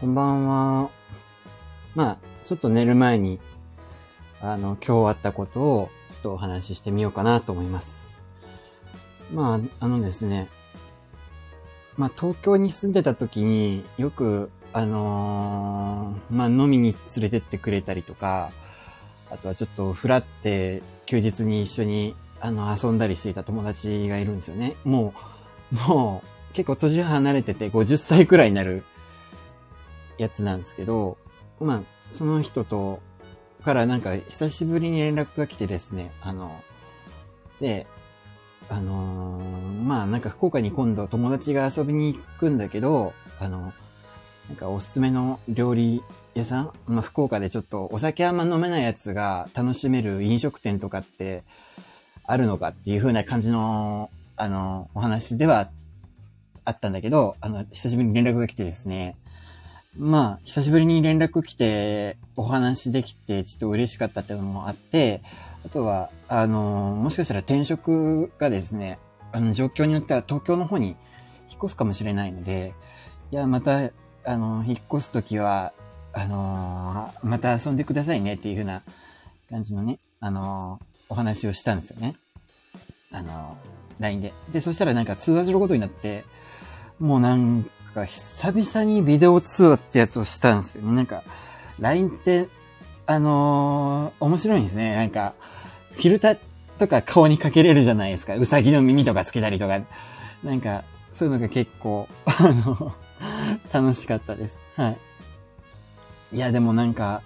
こんばんは。まあ、ちょっと寝る前に、あの、今日あったことを、ちょっとお話ししてみようかなと思います。まあ、あのですね。まあ、東京に住んでた時によく、あのーまあ、飲みに連れてってくれたりとか、あとはちょっとフラって休日に一緒に、あの、遊んだりしていた友達がいるんですよね。もう、もう、結構年離れてて50歳くらいになるやつなんですけど、まあ、その人と、からなんか久しぶりに連絡が来てですね、あの、で、あのーまあなんか福岡に今度友達が遊びに行くんだけど、あの、なんかおすすめの料理屋さんまあ福岡でちょっとお酒あんま飲めないやつが楽しめる飲食店とかってあるのかっていう風な感じの、あの、お話ではあったんだけど、あの、久しぶりに連絡が来てですね、まあ、久しぶりに連絡来て、お話できて、ちょっと嬉しかったっていうのもあって、あとは、あの、もしかしたら転職がですね、あの、状況によっては東京の方に引っ越すかもしれないので、いや、また、あの、引っ越すときは、あの、また遊んでくださいねっていう風な感じのね、あの、お話をしたんですよね。あの、LINE で。で、そしたらなんか通話することになって、もうなんか久々にビデオ通話ってやつをしたんですよね。なんか、LINE って、あのー面白いんですね。なんか、フィルターとか顔にかけれるじゃないですか。うさぎの耳とかつけたりとか。なんか、そういうのが結構、あの、楽しかったです。はい。いや、でもなんか、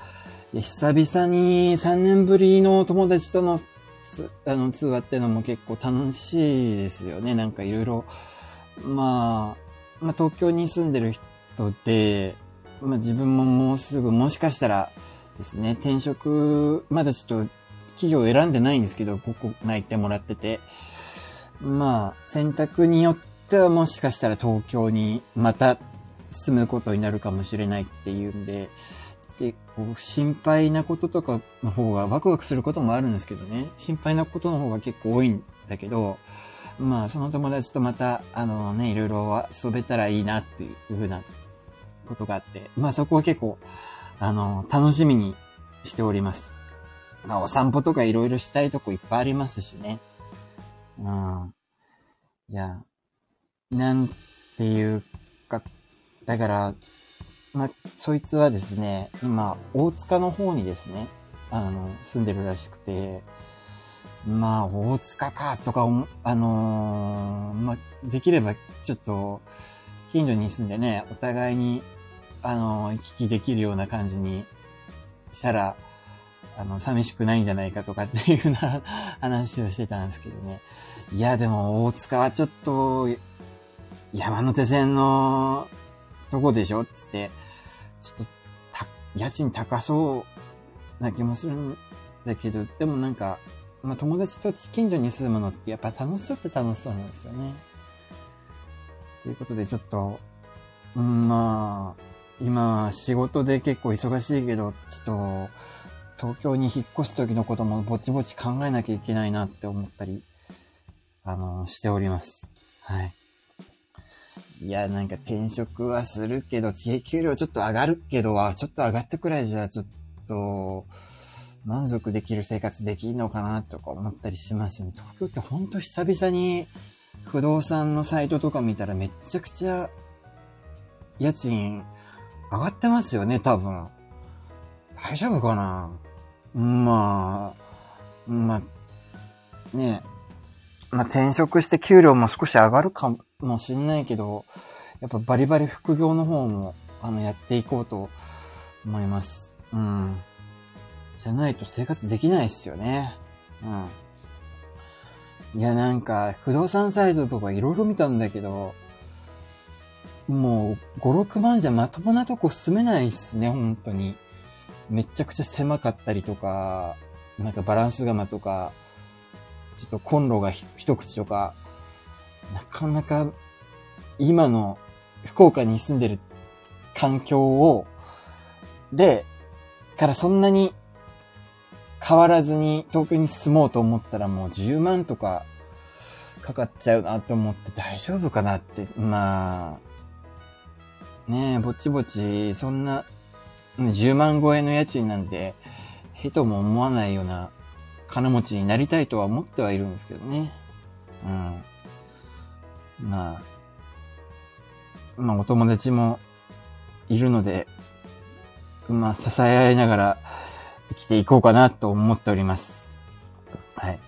久々に3年ぶりの友達とのあの通話ってのも結構楽しいですよね。なんかいろいろ、まあ、まあ東京に住んでる人で、まあ自分ももうすぐもしかしたらですね、転職、まだちょっと企業選んでないんですけど、ここ内定もらってて、まあ選択によってはもしかしたら東京にまた住むことになるかもしれないっていうんで、結構心配なこととかの方がワクワクすることもあるんですけどね。心配なことの方が結構多いんだけど、まあその友達とまた、あのね、いろいろ遊べたらいいなっていうふうなことがあって、まあそこは結構、あの、楽しみにしております。まあお散歩とかいろいろしたいとこいっぱいありますしね。うん。いや、なんていうか、だから、まあ、そいつはですね、今、大塚の方にですね、あの、住んでるらしくて、まあ、大塚か、とか、あのーまあ、できれば、ちょっと、近所に住んでね、お互いに、あのー行き来できるような感じにしたら、あの、寂しくないんじゃないかとかっていうふうな話をしてたんですけどね。いや、でも、大塚はちょっと、山手線のとこでしょつって、ちょっと、た、家賃高そうな気もするんだけど、でもなんか、まあ友達と近所に住むのってやっぱ楽しそうって楽しそうなんですよね。ということでちょっと、うんまあ、今仕事で結構忙しいけど、ちょっと、東京に引っ越す時のこともぼちぼち考えなきゃいけないなって思ったり、あの、しております。はい。いや、なんか転職はするけど、給料ちょっと上がるけど、あちょっと上がってくらいじゃ、ちょっと、満足できる生活できるのかなとか思ったりしますよね。東京ってほんと久々に不動産のサイトとか見たらめっちゃくちゃ家賃上がってますよね、多分。大丈夫かな？まあ、まあ、ねえ。まあ転職して給料も少し上がるかもしんないけど、やっぱバリバリ副業の方も、あの、やっていこうと思います。うん。じゃないと生活できないっすよね。うん。いや、なんか、不動産サイトとかいろいろ見たんだけど、もう、5、6万じゃまともなとこ住めないっすね、本当に。めちゃくちゃ狭かったりとか、なんかバランス釜とか、ちょっとコンロが一口とか、なかなか今の福岡に住んでる環境を、で、からそんなに変わらずに東京に住もうと思ったらもう10万とかかかっちゃうなと思って大丈夫かなって、まあ、ねえ、ぼちぼち、そんな、10万超えの家賃なんて、へとも思わないような金持ちになりたいとは思ってはいるんですけどね。うん。まあ、まあお友達もいるので、まあ支え合いながら生きていこうかなと思っております。はい。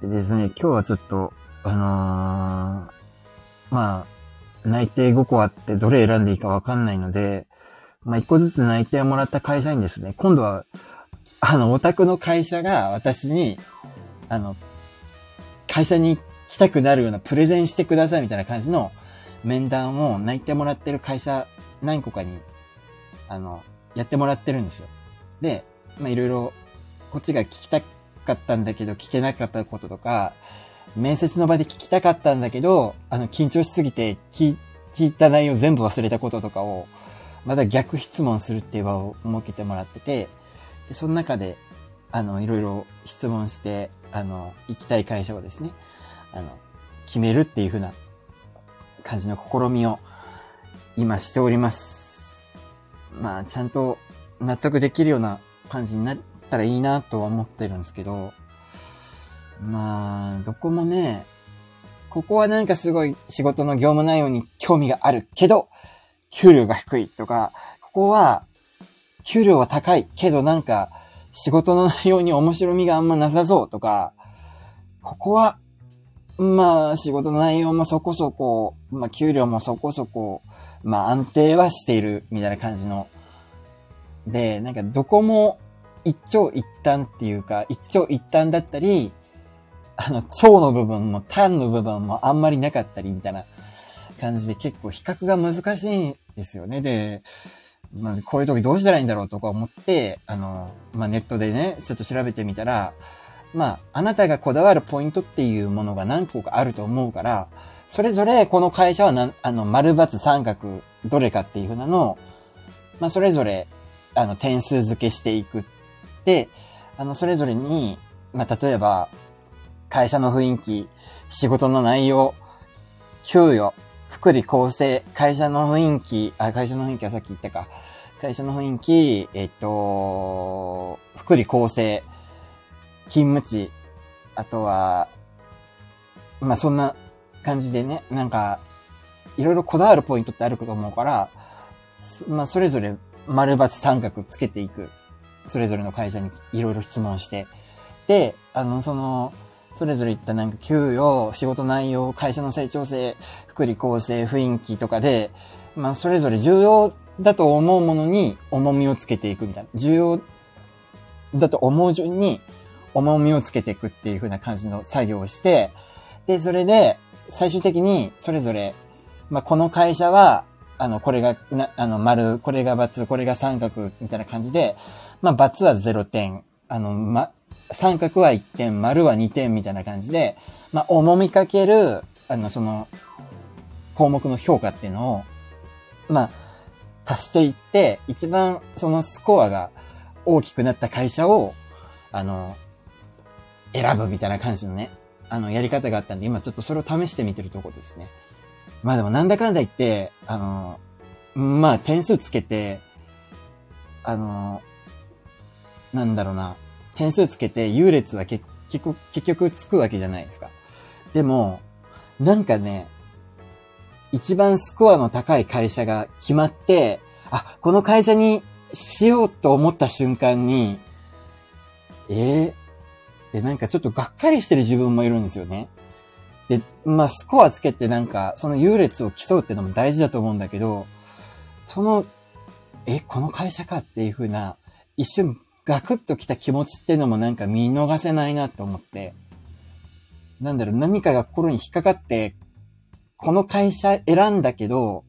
でですね、今日はちょっと、あのー、まあ、内定5個あってどれ選んでいいかわかんないので、まあ1個ずつ内定をもらった会社にですね、今度は、あの、オタクの会社が私に、あの、会社に来たくなるようなプレゼンしてくださいみたいな感じの面談を内定もらってる会社何個かに、あの、やってもらってるんですよ。で、まあいろいろ、こっちが聞きたかったんだけど聞けなかったこととか、面接の場で聞きたかったんだけど、あの、緊張しすぎて聞いた内容全部忘れたこととかを、まだ逆質問するっていう場を設けてもらってて、で、その中で、あの、いろいろ質問して、あの、行きたい会社をですね、あの、決めるっていう風な感じの試みを今しております。まあ、ちゃんと納得できるような感じになったらいいなとは思ってるんですけど、まあ、どこもね、ここはなんかすごい仕事の業務内容に興味があるけど、給料が低いとか、ここは給料は高いけどなんか仕事の内容に面白みがあんまなさそうとか、ここはまあ、仕事の内容もそこそこ、まあ、給料もそこそこ、まあ、安定はしている、みたいな感じの。で、なんか、どこも一長一短っていうか、一長一短だったり、あの、長の部分も短の部分もあんまりなかったり、みたいな感じで結構比較が難しいんですよね。で、まあ、こういう時どうしたらいいんだろうとか思って、あの、まあ、ネットでね、ちょっと調べてみたら、まあ、あなたがこだわるポイントっていうものが何個かあると思うから、それぞれこの会社はな、あの、丸×三角、どれかっていうふうなのを、まあ、それぞれ、あの、点数付けしていく。で、あの、それぞれに、まあ、例えば、会社の雰囲気、仕事の内容、給与、福利厚生、会社の雰囲気、あ、会社の雰囲気はさっき言ったか。会社の雰囲気、えっと、福利厚生、勤務地、あとは、まあそんな感じでね、なんか、いろいろこだわるポイントってあると思うから、まあそれぞれ丸抜三角つけていく。それぞれの会社にいろいろ質問して。で、あの、その、それぞれ言ったなんか給与、仕事内容、会社の成長性、福利厚生、雰囲気とかで、まあそれぞれ重要だと思うものに重みをつけていくみたいな。重要だと思う順に重みをつけていくっていう風な感じの作業をして、で、それで、最終的に、それぞれ、まあ、この会社は、あの、これが、な、あの、丸、これが×、これが三角、みたいな感じで、まあ、×は0点、あの、ま、三角は1点、丸は2点みたいな感じで、まあ、重みかける、あの、その、項目の評価っていうのを、まあ、足していって、一番そのスコアが大きくなった会社を、あの、選ぶみたいな感じのね、あの、やり方があったんで、今ちょっとそれを試してみてるとこですね。まあでもなんだかんだ言って、あの、まあ点数つけて、あの、なんだろうな、点数つけて優劣は結局、結局つくわけじゃないですか。でも、なんかね、一番スコアの高い会社が決まって、あ、この会社にしようと思った瞬間に、えー、で、なんかちょっとがっかりしてる自分もいるんですよね。で、まあ、スコアつけてなんか、その優劣を競うってのも大事だと思うんだけど、その、え、この会社かっていう風な、一瞬ガクッときた気持ちっていうのもなんか見逃せないなって思って、なんだろう、何かが心に引っかかって、この会社選んだけど、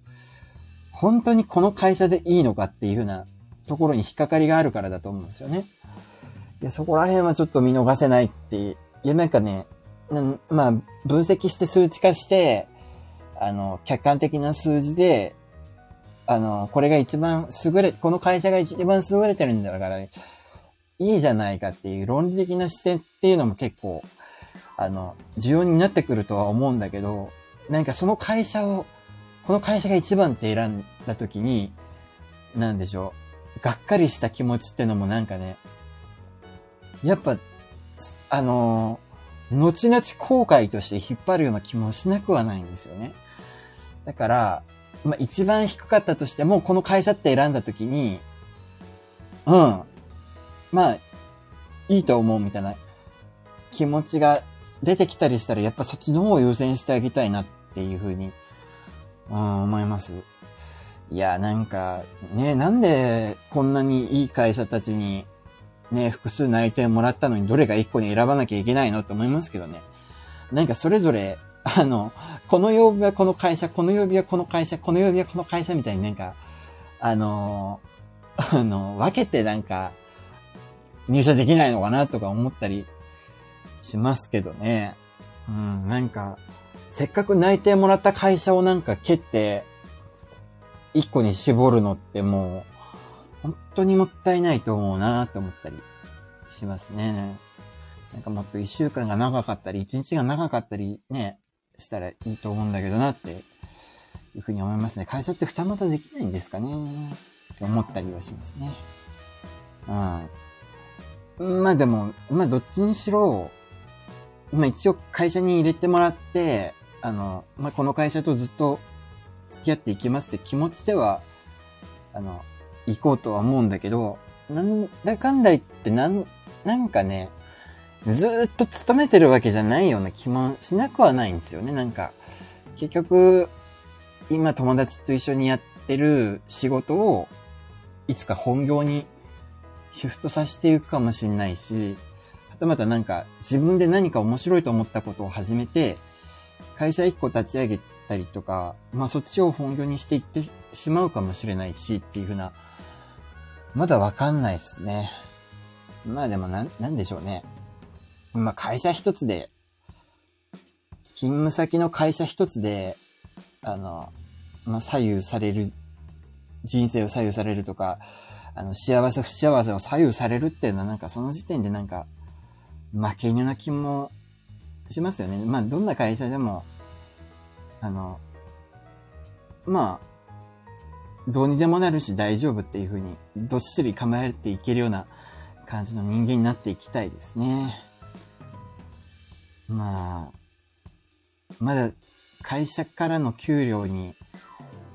本当にこの会社でいいのかっていう風なところに引っかかりがあるからだと思うんですよね。で、そこら辺はちょっと見逃せないって、いや、なんかね、まあ、分析して数値化して、あの、客観的な数字で、あの、これが一番優れ、この会社が一番優れてるんだから、いいじゃないかっていう論理的な視点っていうのも結構、あの、重要になってくるとは思うんだけど、なんかその会社をこの会社が一番って選んだ時に、なんでしょう。がっかりした気持ちってのもなんかね、やっぱ、あのー、後々後悔として引っ張るような気もしなくはないんですよね。だから、まあ、一番低かったとしても、この会社って選んだ時に、うん。まあ、いいと思うみたいな気持ちが出てきたりしたら、やっぱそっちの方を優先してあげたいなっていうふうに、うん、思います。いや、なんか、ね、なんでこんなにいい会社たちに、ね、複数内定もらったのにどれか一個に選ばなきゃいけないのって思いますけどね。なんかそれぞれ、あの、この曜日はこの会社、この曜日はこの会社、この曜日はこの会社みたいになんか、あの、あの、分けてなんか、入社できないのかなとか思ったりしますけどね。うん、なんか、せっかく内定もらった会社をなんか蹴って、一個に絞るのってもう、当にもったいないと思うなと思ったりしますね。なんかもっと一週間が長かったり、一日が長かったりね、したらいいと思うんだけどなっていうふうに思いますね。会社って二股できないんですかねって思ったりはしますね。うん。まあでも、まあどっちにしろ、まあ一応会社に入れてもらって、あの、まあこの会社とずっと付き合っていきますって気持ちでは、あの、行こうとは思うんだけど、なんだかんだ言ってなん、なんかね、ずっと勤めてるわけじゃないような気もしなくはないんですよね。なんか、結局、今友達と一緒にやってる仕事を、いつか本業にシフトさせていくかもしんないし、はたまたなんか自分で何か面白いと思ったことを始めて、会社一個立ち上げたりとか、まあそっちを本業にしていってしまうかもしれないしっていうふうな、まだわかんないっすね。まあでもなん、なんでしょうね。まあ会社一つで、勤務先の会社一つで、あの、まあ左右される、人生を左右されるとか、あの、幸せ不幸せを左右されるっていうのはなんかその時点でなんか、負け犬な気もしますよね。まあどんな会社でも、あの、まあ、どうにでもなるし大丈夫っていう風に、どっしり構えていけるような感じの人間になっていきたいですね。まあ、まだ会社からの給料に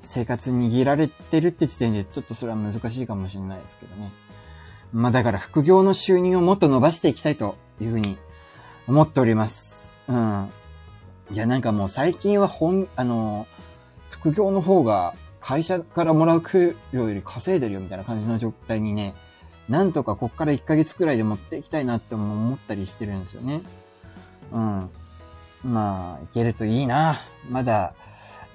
生活握られてるって時点でちょっとそれは難しいかもしれないですけどね。まあだから副業の収入をもっと伸ばしていきたいというふうに思っております。うん。いや、なんかもう最近は本、あの、副業の方が会社からもらう給料より稼いでるよみたいな感じの状態にね、なんとかこっから1ヶ月くらいで持っていきたいなって思ったりしてるんですよね。うん。まあ、いけるといいな。まだ、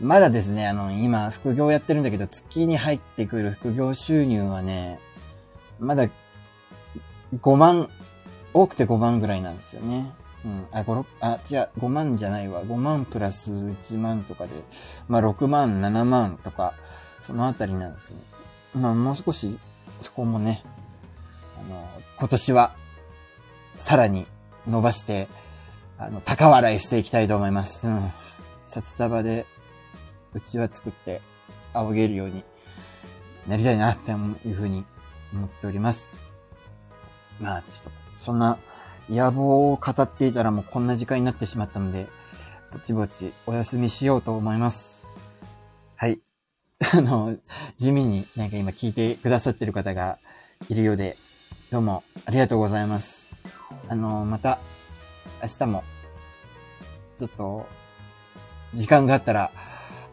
まだですね、あの、今、副業やってるんだけど、月に入ってくる副業収入はね、まだ、5万、多くて5万ぐらいなんですよね。うん。あ、5、6、あ、違う、5万じゃないわ。5万プラス1万とかで、まあ6万、7万とか、そのあたりなんですね。まあもう少し、そこもね、あの、今年は、さらに伸ばして、あの、高笑いしていきたいと思います。うん。札束で、うちわ作って、仰げるようになりたいなっていうふうに思っております。まあ、ちょっと、そんな、野望を語っていたらもうこんな時間になってしまったので、ぼちぼちお休みしようと思います。はい。あの、地味になんか今聞いてくださってる方がいるようで、どうもありがとうございます。あの、また、明日も、ちょっと、時間があったら、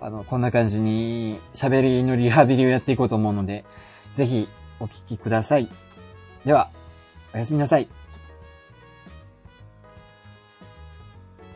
あの、こんな感じに喋りのリハビリをやっていこうと思うので、ぜひお聞きください。では、おやすみなさい。